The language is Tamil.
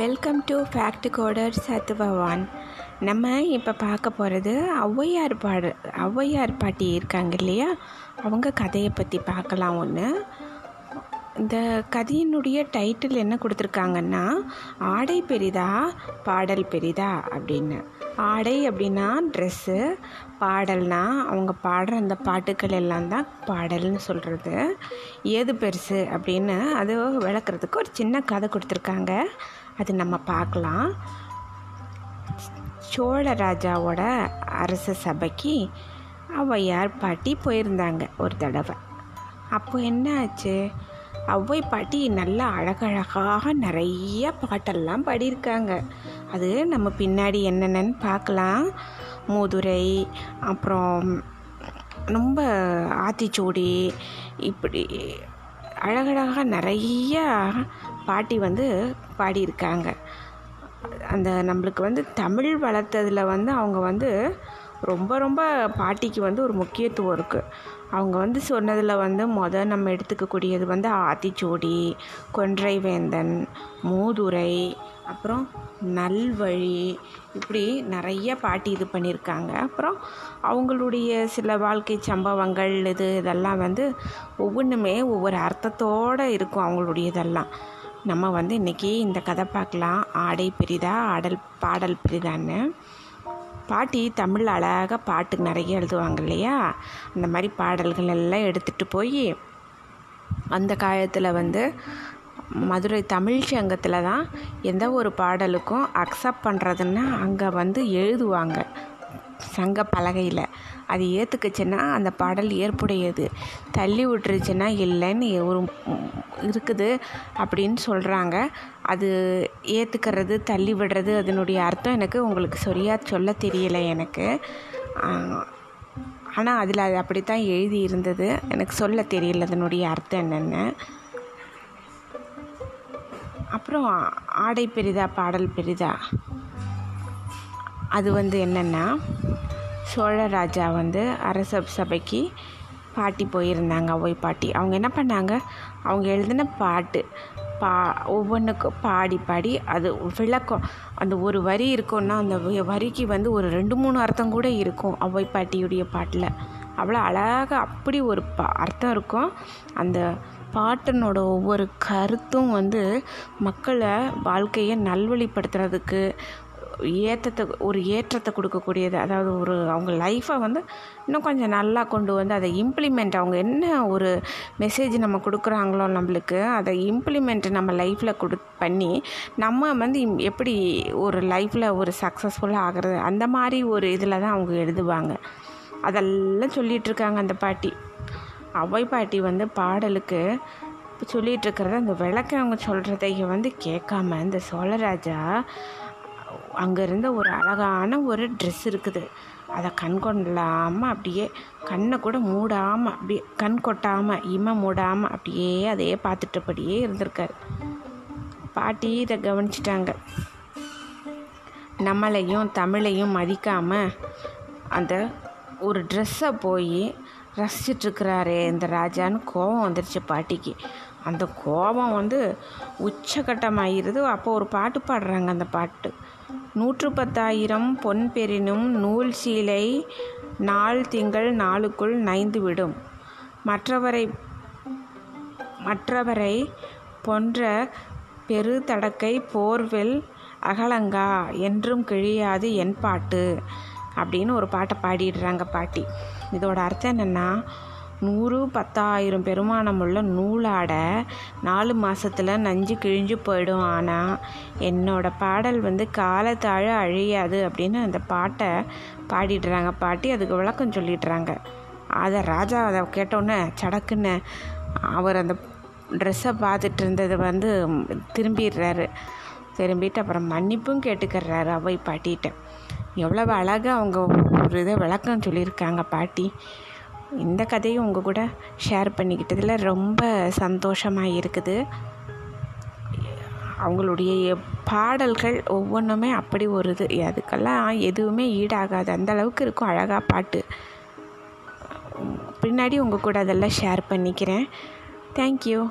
வெல்கம் டு ஃபேக்ட் கோடர் சத்துபவான் நம்ம இப்போ பார்க்க போகிறது ஔவையார் பாடு ஔவையார் பாட்டி இருக்காங்க இல்லையா? அவங்க கதையை பற்றி பார்க்கலாம் ஒன்று இந்த கதையினுடைய டைட்டில் என்ன கொடுத்துருக்காங்கன்னா ஆடை பெரிதா பாடல் பெரிதா அப்படின்னு. ஆடை அப்படின்னா ட்ரெஸ்ஸு பாடல்னா அவங்க பாடுற அந்த பாட்டுக்கள் எல்லாம் தான் பாடல்னு சொல்கிறது ஏது பெருசு அப்படின்னு அது விளக்குறதுக்கு ஒரு சின்ன கதை கொடுத்துருக்காங்க. அது நம்ம பார்க்கலாம். சோழ ராஜாவோட அரச சபைக்கு ஔவையார் பாட்டி போயிருந்தாங்க ஒரு தடவை. அப்போ என்ன ஆச்சு ஔவை பாட்டி நல்லா அழகழகாக நிறைய பாட்டெல்லாம் பாடியிருக்காங்க. அது நம்ம பின்னாடி என்னென்னு பார்க்கலாம். மூதுரை அப்புறம் ரொம்ப ஆத்திச்சூடி இப்படி அழகழகாக நிறையா பாட்டி வந்து பாடியிருக்காங்க. அந்த நம்மளுக்கு வந்து தமிழ் வளர்த்ததில் வந்து அவங்க வந்து ரொம்ப ரொம்ப பாட்டிக்கு வந்து ஒரு முக்கியத்துவம் இருக்குது அவங்க வந்து சொன்னதில் வந்து மொதல் நம்ம எடுத்துக்கக்கூடியது வந்து ஆத்திச்சூடி கொன்றை வேந்தன் மூதுரை அப்புறம் நல்வழி இப்படி நிறைய பாட்டி இது பண்ணியிருக்காங்க. அப்புறம் அவங்களுடைய சில வாழ்க்கை சம்பவங்கள் இது இதெல்லாம் வந்து ஒவ்வொன்றுமே ஒவ்வொரு அர்த்தத்தோடு இருக்கும் அவங்களுடைய இதெல்லாம் நம்ம வந்து இன்றைக்கி இந்த கதை பார்க்கலாம். ஆடை பெரிதா ஆடல் பாடல் பெரிதான்னு. பாட்டி தமிழ் அழகாக பாட்டு நிறைய எழுதுவாங்க இல்லையா? அந்த மாதிரி பாடல்கள் எல்லாம் எடுத்துகிட்டு போய் அந்த காலத்தில் வந்து மதுரை தமிழ் சங்கத்தில் தான் எந்த ஒரு பாடலுக்கும் அக்செப்ட் பண்ணுறதுன்னா அங்கே வந்து எழுதுவாங்க. சங்க பலகையில். அது ஏற்றுக்குச்சுன்னா அந்த பாடல் ஏற்புடையது. தள்ளி விட்டுருச்சுன்னா இல்லைன்னு ஒரு இருக்குது அப்படின்னு சொல்கிறாங்க அது ஏற்றுக்கிறது தள்ளி விடுறது அதனுடைய அர்த்தம் எனக்கு உங்களுக்கு சரியாக சொல்ல தெரியலை எனக்கு. ஆனால் அதில் அது அப்படித்தான் எழுதி இருந்தது. எனக்கு சொல்ல தெரியல அதனுடைய அர்த்தம் என்னென்னு. அப்புறம் ஆடை பெரிதா பாடல் பெரிதா? அது வந்து என்னென்னா சோழ ராஜா வந்து அரச சபைக்கு பாட்டி போயிருந்தாங்க ஒய் பாட்டி. அவங்க என்ன பண்ணாங்க? அவங்க எழுதின பாட்டு பா ஒவ்வொன்றுக்கும் பாடி பாடி அது விளக்கம். அந்த ஒரு வரி இருக்கும்னா அந்த வரிக்கு வந்து ஒரு ரெண்டு மூணு அர்த்தம் கூட இருக்கும் ஒவ்வை பாட்டியுடைய பாட்டில். அவ்வளோ அழகாக அப்படி ஒரு பா அர்த்தம் இருக்கும். அந்த பாட்டினோட ஒவ்வொரு கருத்தும் வந்து மக்களை வாழ்க்கையை நல்வழிப்படுத்துறதுக்கு ஏற்றத்தை ஒரு ஏற்றத்தை கொடுக்கக்கூடியது. அதாவது ஒரு அவங்க லைஃப்பை வந்து இன்னும் கொஞ்சம் நல்லா கொண்டு வந்து அதை இம்ப்ளிமெண்ட் அவங்க என்ன ஒரு மெசேஜ் நம்ம கொடுக்குறாங்களோ நம்மளுக்கு அதை இம்ப்ளிமெண்ட் நம்ம லைஃப்பில் கொடு பண்ணி நம்ம வந்து எப்படி ஒரு லைஃப்பில் ஒரு சக்ஸஸ்ஃபுல்லாக ஆகிறது அந்த மாதிரி ஒரு இதில் தான் அவங்க எழுதுவாங்க. அதெல்லாம் சொல்லிகிட்ருக்காங்க அந்த பாட்டி. அவை பாட்டி வந்து பாடலுக்கு சொல்லிகிட்ருக்கிறத அந்த விளக்கவங்க சொல்கிறதையும் வந்து கேட்காம இந்த சோழராஜா அங்கே இருந்த ஒரு அழகான ஒரு ட்ரெஸ் இருக்குது. அதை கண் கொள்ளாமல் அப்படியே கண்ணை கூட மூடாமல் அப்படியே கண் கொட்டாமல் இமை மூடாமல் அப்படியே அதையே பார்த்துட்டபடியே இருந்திருக்காரு. பாட்டி இதை கவனிச்சிட்டாங்க. நம்மளையும் தமிழையும் மதிக்காமல் அந்த ஒரு ட்ரெஸ்ஸை போய் ரசிச்சிட்ருக்கிறாரே இந்த ராஜான்னு கோபம் வந்துருச்சு பாட்டிக்கு. அந்த கோபம் வந்து உச்சகட்டமாகிடுது அப்போ ஒரு பாட்டு பாடுறாங்க அந்த பாட்டு. நூற்று பத்தாயிரம் பொன் பெறினும் நூல் சீலை நாள் திங்கள் நாளுக்குள் நைந்துவிடும். மற்றவரை மற்றவரை போன்ற பெரு தடக்கை போர்வெல் அகலங்கா என்றும் கிழியாது என் பாட்டு. அப்படின்னு ஒரு பாட்டை பாடிடுறாங்க பாட்டி. இதோட அர்த்தம் என்னென்னா நூறு பத்தாயிரம் பெருமானம் உள்ள நூலாட நாலு மாதத்தில் நஞ்சு கிழிஞ்சு போயிடும். ஆனால் என்னோடய பாடல் வந்து காலத்தாழ அழியாது அப்படின்னு அந்த பாட்டை பாடிடுறாங்க. பாட்டி அதுக்கு விளக்கம் சொல்லிடுறாங்க. அதை ராஜா அதை கேட்டோன்னே சடக்குன்னு அவர் அந்த ட்ரெஸ்ஸை பார்த்துட்டு இருந்தது வந்து திரும்பிடுறாரு. திரும்பிட்டு அப்புறம் மன்னிப்பும் கேட்டுக்கிறாரு அவை பாட்டிகிட்ட. எவ்வளவு அழகாக அவங்க ஒரு இதை விளக்கம் சொல்லியிருக்காங்க பாட்டி. இந்த கதையும் உங்கள் கூட ஷேர் பண்ணிக்கிட்டதில் ரொம்ப சந்தோஷமாக இருக்குது. அவங்களுடைய பாடல்கள் ஒவ்வொன்றுமே அப்படி ஒரு இது. அதுக்கெல்லாம் எதுவுமே ஈடாகாது. அந்த அளவுக்கு இருக்கும் அழகாக பாட்டு. பின்னாடி உங்கள் கூட அதெல்லாம் ஷேர் பண்ணிக்கிறேன். தேங்க்யூ